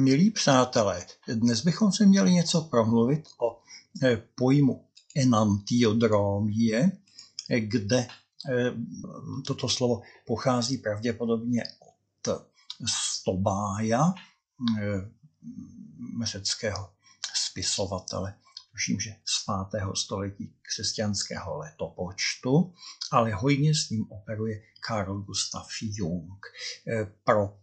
Milí přátelé, dnes bychom se měli něco promluvit o eh, pojmu enantiodromie, kde eh, toto slovo pochází pravděpodobně od Stobája, řeckého spisovatele, tuším, že z 5. století křesťanského letopočtu, ale hojně s ním operuje Karl Gustav Jung. Pro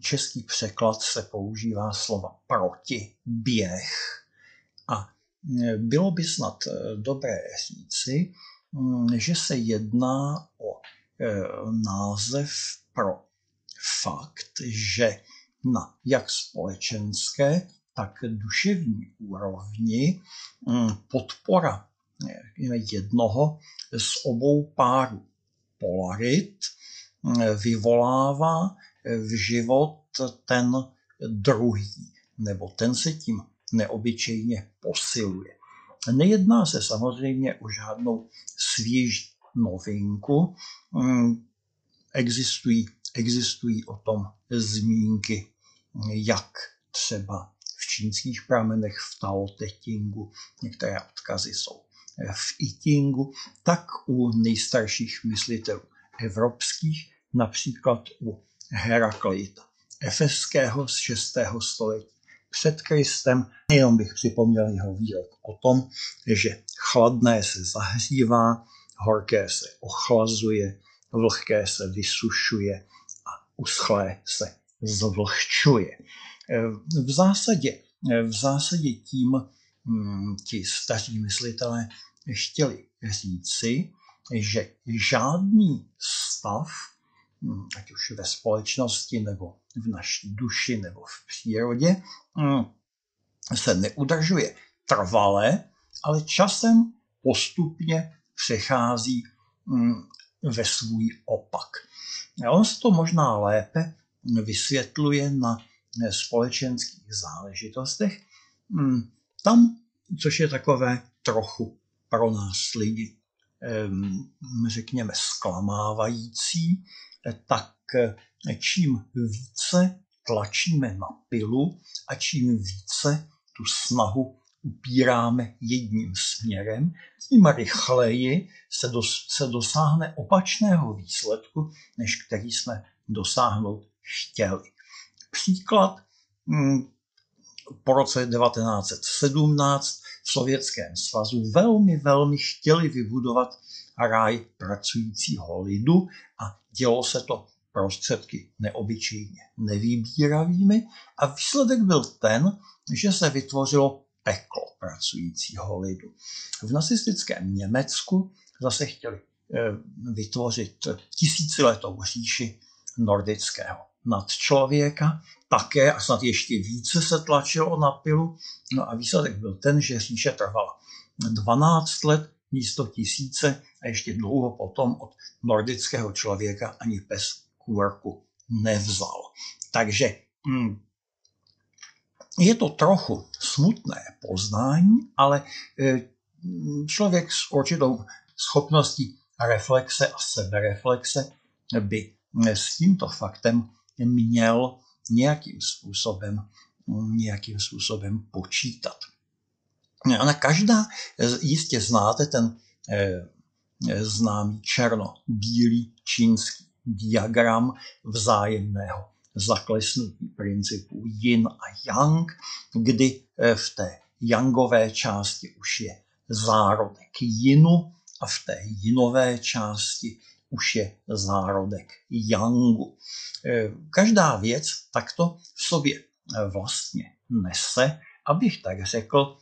český překlad se používá slova proti, běh. A e, bylo by snad e, dobré říci, že se jedná o e, název pro fakt, že na jak společenské, tak duševní úrovni podpora jednoho z obou párů polarit vyvolává v život ten druhý, nebo ten se tím neobyčejně posiluje. Nejedná se samozřejmě o žádnou svěží novinku. Mm, existují, existují o tom zmínky, jak třeba v čínských pramenech, v Tao Te Chingu, některé odkazy jsou v I Chingu, tak u nejstarších myslitelů evropských, například u Herakleita, efeského z 6. století před Kristem. Jenom bych připomněl jeho výrok o tom, že chladné se zahřívá, horké se ochlazuje, vlhké se vysušuje a uschlé se zvlhčuje. V zásadě, v zásadě tím hm, ti staří myslitelé chtěli říci, že žádný stav ať už ve společnosti, nebo v naší duši, nebo v přírodě, hmm, se neudržuje trvale, ale časem postupně přechází hmm, ve svůj opak. On se to možná lépe vysvětluje na společenských záležitostech. Tam, což je takové trochu pro nás lidi, řekněme, zklamávající, tak eh, čím více tlačíme na pilu a čím více tu snahu upíráme jedním směrem, tím rychleji se, dos, se dosáhne opačného výsledku, než který jsme dosáhnout chtěli. Příklad hm, po roce 1917 v Sovětském svazu velmi, velmi chtěli vybudovat ráj pracujícího lidu a dělo se to prostředky neobyčejně nevybíravými a výsledek byl ten, že se vytvořilo peklo pracujícího lidu. V nacistickém Německu zase chtěli eh, vytvořit tisíciletou říši nordického nadčlověka, také a snad ještě více se tlačilo na pilu. No a výsledek byl ten, že říše trvala 12 let místo tisíce a ještě dlouho potom od nordického člověka ani pes kůrku nevzal. Takže hm, je to trochu smutné poznání, ale e, člověk s určitou schopností reflexe a sebereflexe by s tímto faktem měl nějakým způsobem, nějakým způsobem počítat. Ona každá, jistě znáte ten eh, známý černo-bílý čínský diagram vzájemného zaklesnutí principů yin a yang, kdy eh, v té yangové části už je zárodek yinu a v té jinové části už je zárodek yangu. Eh, každá věc takto v sobě vlastně nese, abych tak řekl,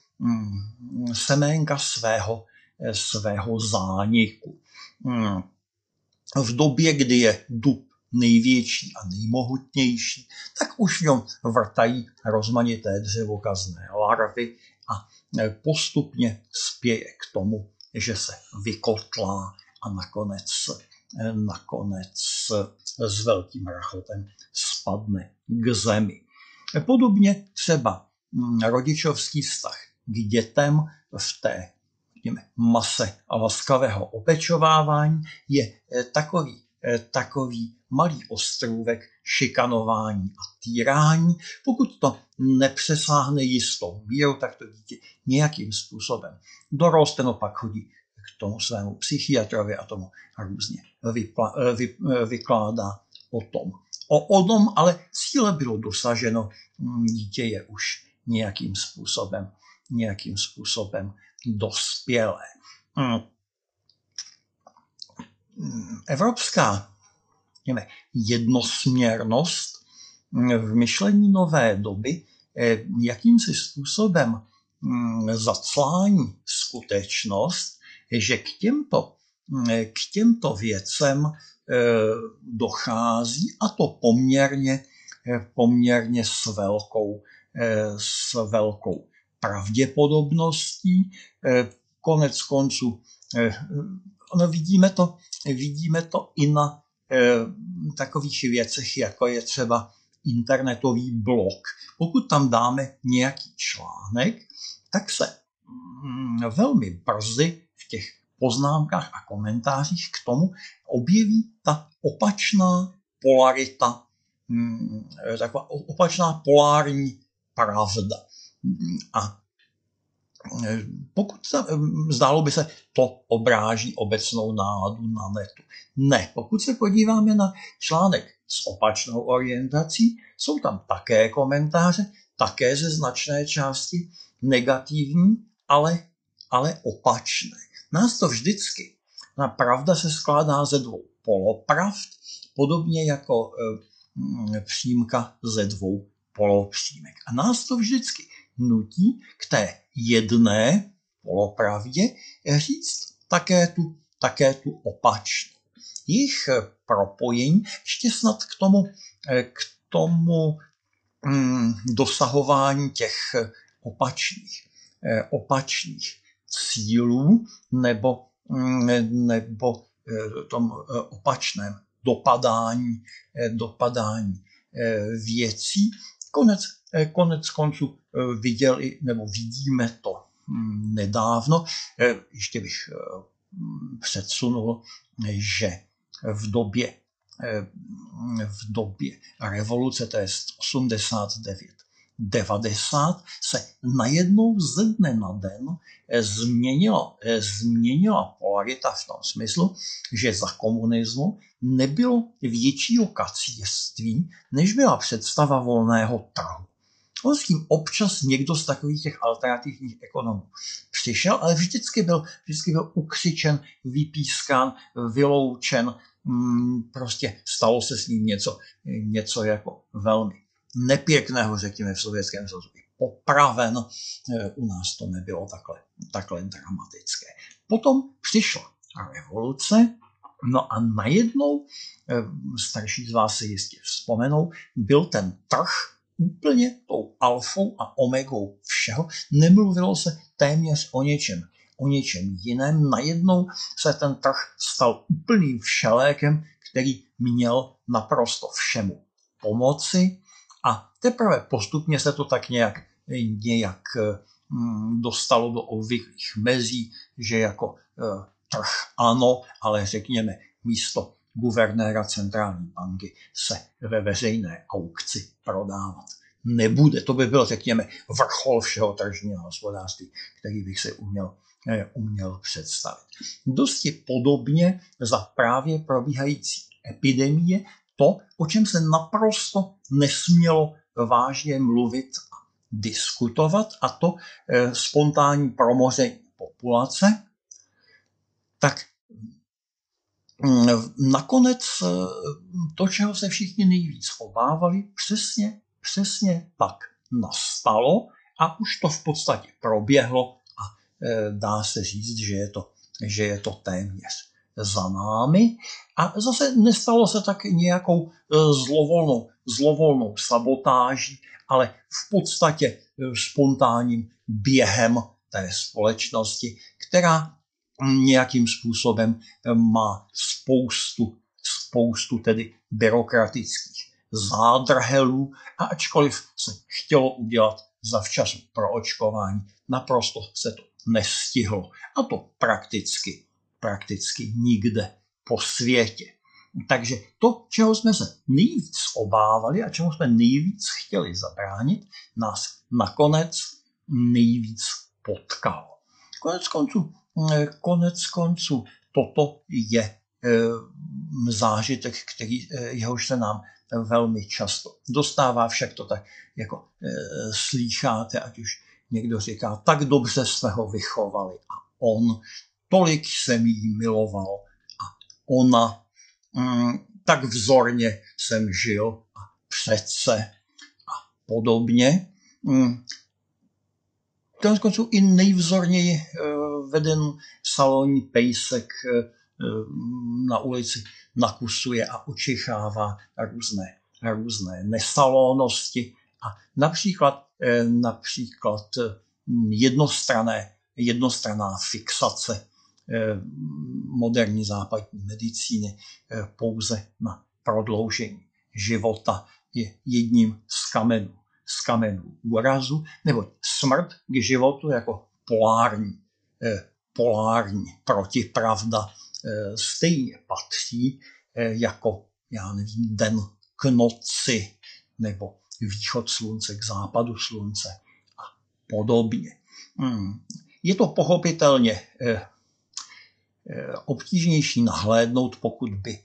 seménka svého, eh, svého zániku. Mm. V době, kdy je dub největší a nejmohutnější, tak už v něm vrtají rozmanité dřevokazné larvy a eh, postupně spěje k tomu, že se vykotlá a nakonec, eh, nakonec s velkým rachotem spadne k zemi. Podobně třeba mm, rodičovský vztah k dětem v té řekněme, mase a laskavého opečovávání je eh, takový takový malý ostrůvek šikanování a týrání. Pokud to nepřesáhne jistou míru, tak to dítě nějakým způsobem doroste, no pak chodí k tomu svému psychiatrovi a tomu různě vypla, vy, vykládá o tom. O, o tom ale cíle bylo dosaženo, dítě je už nějakým způsobem, nějakým způsobem dospělé. Hmm. Evropská řekněme, jednosměrnost v myšlení nové doby eh, jakýmsi způsobem hm, zaclání skutečnost, že k těmto, hm, k těmto věcem eh, dochází a to poměrně, eh, poměrně s velkou, s velkou pravděpodobností. Konec konců no vidíme, to, vidíme to i na takových věcech, jako je třeba internetový blog. Pokud tam dáme nějaký článek, tak se mm, velmi brzy v těch poznámkách a komentářích k tomu objeví ta opačná polarita, mm, taková opačná polární pravda. A e, pokud ta, zdálo by se, to obráží obecnou náladu na netu. Ne, pokud se podíváme na článek s opačnou orientací, jsou tam také komentáře, také ze značné části negativní, ale, ale opačné. Nás to vždycky. Na pravda se skládá ze dvou polopravd, podobně jako e, přímka ze dvou polopřímek. A nás to vždycky nutí k té jedné polopravdě říct také tu, také tu opačnou. Jejich propojení ještě snad k tomu, k tomu mm, dosahování těch opačných, opačných cílů nebo, mm, nebo eh, tom eh, opačném dopadání, eh, dopadání věcí. Konec, konec konců viděli, nebo vidíme to hm, nedávno. Ještě bych předsunul, že v době, v době revoluce, to je 89, 90 se najednou ze dne na den změnila, změnila polarita v tom smyslu, že za komunismu nebylo většího kacířství, než byla představa volného trhu. On s tím občas někdo z takových těch alternativních ekonomů přišel, ale vždycky byl, vždycky byl ukřičen, vypískán, vyloučen, mm, prostě stalo se s ním něco, něco jako velmi nepěkného, řekněme, v Sovětském svazu. Popraven, eh, u nás to nebylo takhle, takhle dramatické. Potom přišla revoluce, no a najednou, eh, starší z vás si jistě vzpomenou, byl ten trh úplně tou alfou a omegou všeho. Nemluvilo se téměř o něčem, o něčem jiném. Najednou se ten trh stal úplným všelékem, který měl naprosto všemu pomoci a teprve postupně se to tak nějak, nějak mm, dostalo do obvyklých mezí, že jako eh, trh ano, ale řekněme místo guvernéra centrální banky se ve veřejné aukci prodávat nebude. To by byl, řekněme, vrchol všeho tržního hospodářství, který bych si uměl, eh, uměl představit. Dosti podobně za právě probíhající epidemie to, o čem se naprosto nesmělo vážně mluvit a diskutovat, a to e, spontánní promoření populace, tak mm, nakonec e, to, čeho se všichni nejvíc obávali, přesně, přesně tak nastalo a už to v podstatě proběhlo a e, dá se říct, že je to, že je to téměř za námi a zase nestalo se tak nějakou e, zlovolnou, zlovolnou sabotáží, ale v podstatě e, spontánním během té společnosti, která nějakým způsobem e, má spoustu, spoustu tedy byrokratických zádrhelů a ačkoliv se chtělo udělat zavčasu pro očkování, naprosto se to nestihlo. A to prakticky prakticky nikde po světě. Takže to, čeho jsme se nejvíc obávali a čemu jsme nejvíc chtěli zabránit, nás nakonec nejvíc potkalo. Konec konců, eh, konec konců, toto je eh, zážitek, který eh, jehož se nám velmi často dostává, však to tak jako slýcháte, ať už někdo říká, tak dobře jsme ho vychovali a on, tolik jsem jí miloval a ona, mm, tak vzorně jsem žil a přece a podobně. Mm, konec konců i nejvzorněji eh, veden salonní pejsek eh, na ulici nakusuje a očichává různé, různé nesalónosti a například, eh, například jednostrané, jednostraná fixace moderní západní medicíny pouze na prodloužení života je jedním z kamenů z kamenů úrazu, nebo smrt k životu jako polární, eh, polární protipravda eh, stejně patří eh, jako, já nevím, den k noci, nebo východ slunce k západu slunce a podobně. Hmm. Je to pochopitelně obtížnější nahlédnout, pokud by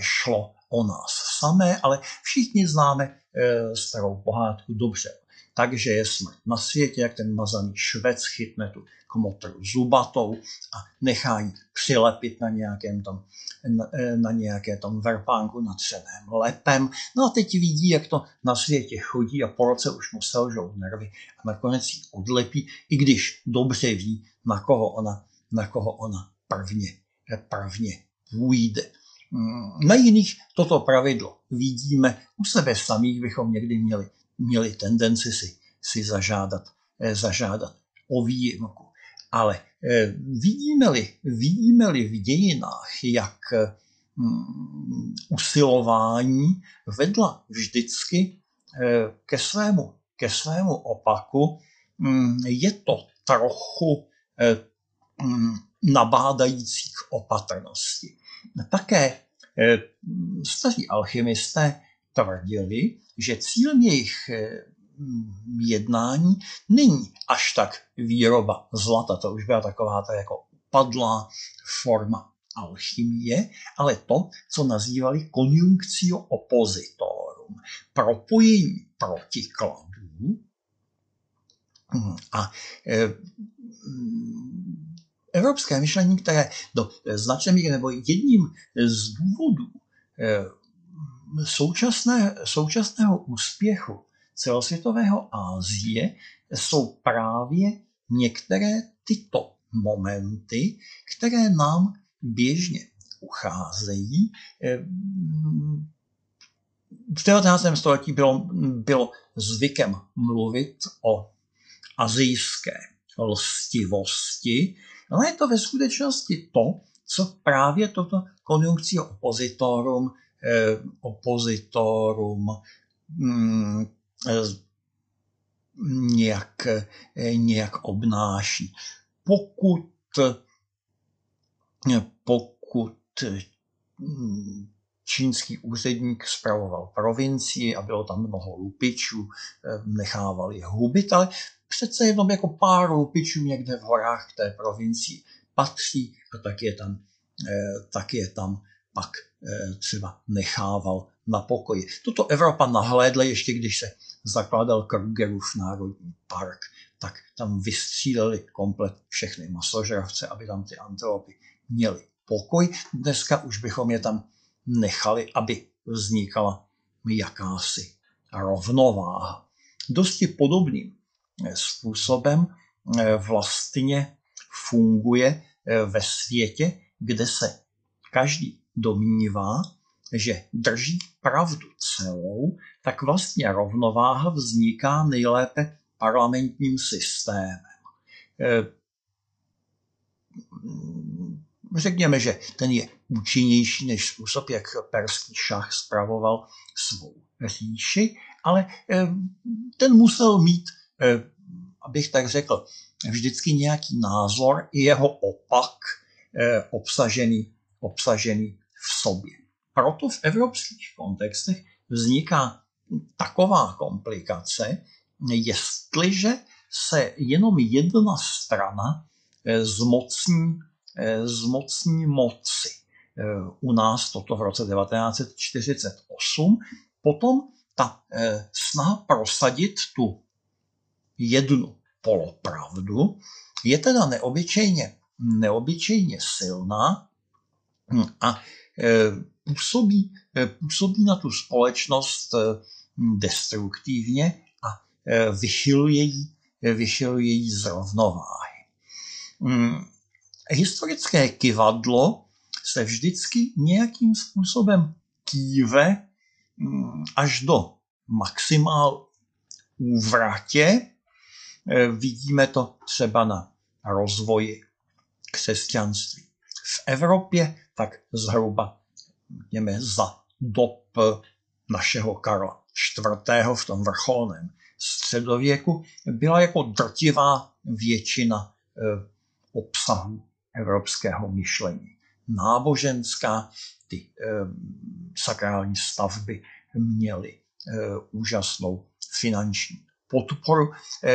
šlo o nás samé, ale všichni známe e, starou pohádku dobře. Takže je smrt na světě, jak ten mazaný švec chytne tu kmotru zubatou a nechá ji přilepit na nějakém tam, na, na nějaké tam verpánku natřeném lepem. No a teď vidí, jak to na světě chodí a po roce už mu selžou nervy a nakonec ji odlepí, i když dobře ví, na koho ona, na koho ona prvně, prvně půjde. Mm, na jiných toto pravidlo vidíme. U sebe samých bychom někdy měli, měli tendenci si, si zažádat, eh, zažádat o výjimku. Ale eh, vidíme-li, vidíme-li v dějinách, jak mm, usilování vedla vždycky eh, ke svému, ke svému opaku, mm, je to trochu nabádající k opatrnosti. Také eh, staří alchymisté tvrdili, že cílem jejich eh, jednání není až tak výroba zlata, to už byla taková ta jako padlá forma alchymie, ale to, co nazývali konjunkcio oppositorum, propojení protikladů. A eh, evropské myšlení, které do značné míry nebo jedním z důvodů eh, současné, současného úspěchu celosvětového Ázie jsou právě některé tyto momenty, které nám běžně ucházejí. Eh, v 19. století bylo, bylo zvykem mluvit o azijské lstivosti, ale je to ve skutečnosti to, co právě toto konjunkcio opozitorum, eh, opozitorum mm, eh, nějak, eh, nějak obnáší. Pokud, eh, pokud čínský úředník spravoval provincii a bylo tam mnoho lupičů, eh, nechával je hubit, ale přece jenom jako pár lupičů někde v horách v té provincii patří a tak je tam, eh, tak je tam pak eh, třeba nechával na pokoji. Toto Evropa nahlédla ještě, když se zakládal Krugerův národní park, tak tam vystříleli komplet všechny masožravce, aby tam ty antilopy měly pokoj. Dneska už bychom je tam nechali, aby vznikala jakási rovnováha. Dosti podobným způsobem eh, vlastně funguje eh, ve světě, kde se každý domnívá, že drží pravdu celou, tak vlastně rovnováha vzniká nejlépe parlamentním systémem. Eh, řekněme, že ten je účinnější než způsob, jak perský šach spravoval svou říši, ale ten musel mít Eh, abych tak řekl, vždycky nějaký názor i jeho opak eh, obsažený, obsažený v sobě. proto v evropských kontextech vzniká taková komplikace, jestliže se jenom jedna strana eh, zmocní, eh, zmocní moci. Eh, u nás toto v roce 1948, potom ta snaha prosadit tu jednu polopravdu je teda neobyčejně, neobyčejně silná hm, a působí, působí na tu společnost destruktivně a vychyluje ji vychyluje jí z rovnováhy. Historické kivadlo se vždycky nějakým způsobem kýve hmm, až do maximál úvratě. E, vidíme to třeba na rozvoji křesťanství. V Evropě tak zhruba řekněme, za dob našeho Karla IV. v tom vrcholném středověku byla jako drtivá většina eh, obsahu evropského myšlení. Náboženská, ty eh, sakrální stavby měly eh, úžasnou finanční podporu.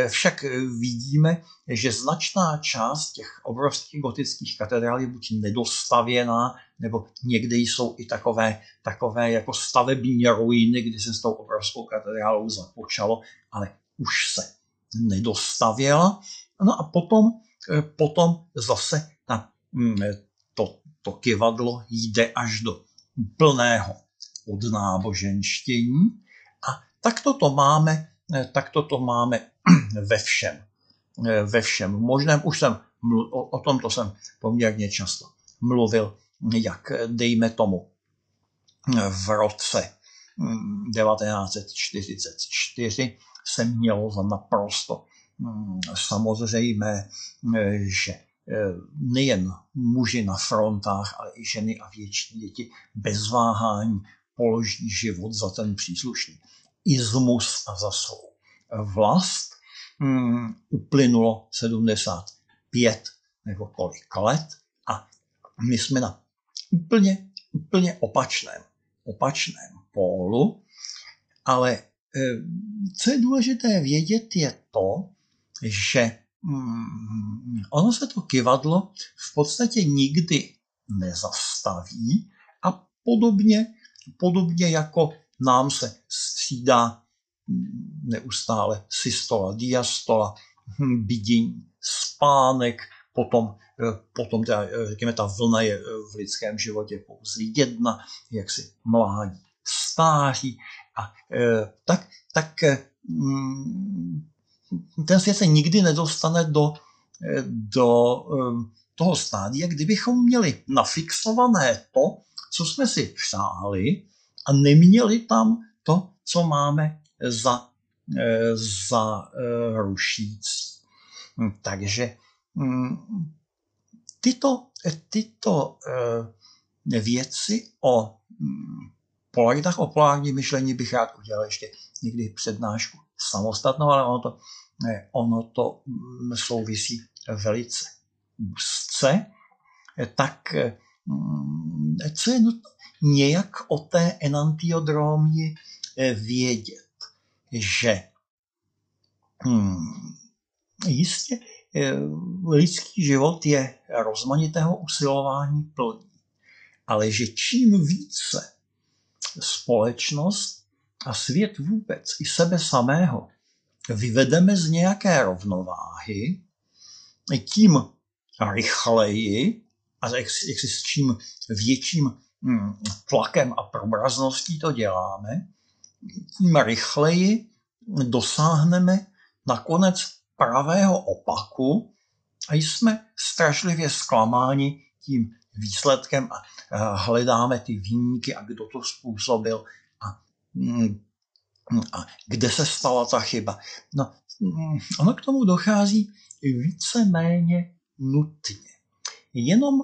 Však vidíme, že značná část těch obrovských gotických katedrál je buď nedostavěná, nebo někdy jsou i takové, takové jako stavební ruiny, kdy se s tou obrovskou katedrálou započalo, ale už se nedostavěla. No a potom, eh, potom zase to, to kivadlo jde až do plného odnáboženštění a takto to máme, eh, takto to máme ve všem. Eh, ve všem možném. Už jsem o, o tomto jsem poměrně často mluvil jak dejme tomu v roce 1944 mm, se mělo za naprosto mm, samozřejmé, že nejen muži na frontách, ale i ženy a větší děti bez váhání položí život za ten příslušný izmus a za svou vlast. Hmm, uplynulo 75 nebo kolik let a my jsme na úplně, úplně opačném, opačném pólu, ale eh, co je důležité vědět, je to, že mm, ono se to kivadlo v podstatě nikdy nezastaví a podobně, podobně jako nám se střídá mm, neustále systola, diastola, hm, vidění, spánek, potom Eh, potom ta, eh, řekněme, ta vlna je eh, v lidském životě pouze jedna, jak si mládí, stáří a tak, tak mm, ten svět se nikdy nedostane do, do toho stádia, kdybychom měli nafixované to, co jsme si přáli a neměli tam to, co máme za, za rušící. Hm, takže hm, tyto, tyto eh, věci o hm, polaritách, o polárním myšlení bych rád udělal ještě někdy přednášku samostatnou, ale ono to, ono to hm, souvisí velice úzce. Tak hm, co je nutno nějak o té enantiodromii eh, vědět, že hmm, jistě Eh, lidský život je rozmanitého usilování plný. Ale že čím více společnost a svět vůbec i sebe samého vyvedeme z nějaké rovnováhy, tím rychleji a jak si s čím větším hm, tlakem a probrazností to děláme, tím rychleji dosáhneme nakonec pravého opaku a jsme strašlivě zklamáni tím výsledkem a hledáme ty výjimky a kdo to způsobil a, mm, a kde se stala ta chyba. No, mm, ono k tomu dochází více-méně nutně. Jenom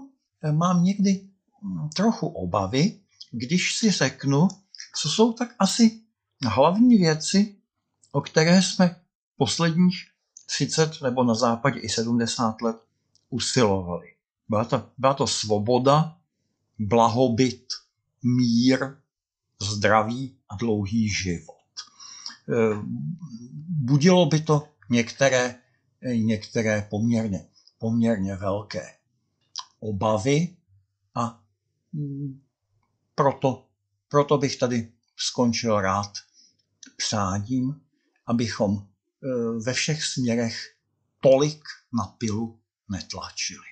mám někdy mm, trochu obavy, když si řeknu, co jsou tak asi hlavní věci, o které jsme posledních 30 nebo na západě i 70 let usilovali. Byla to, byla to svoboda, blahobyt mír, zdraví a dlouhý život. Eh, budilo by to některé, některé poměrně, poměrně velké obavy a mm, proto, proto bych tady skončil rád přáním, abychom eh, ve všech směrech tolik na pilu netlačili.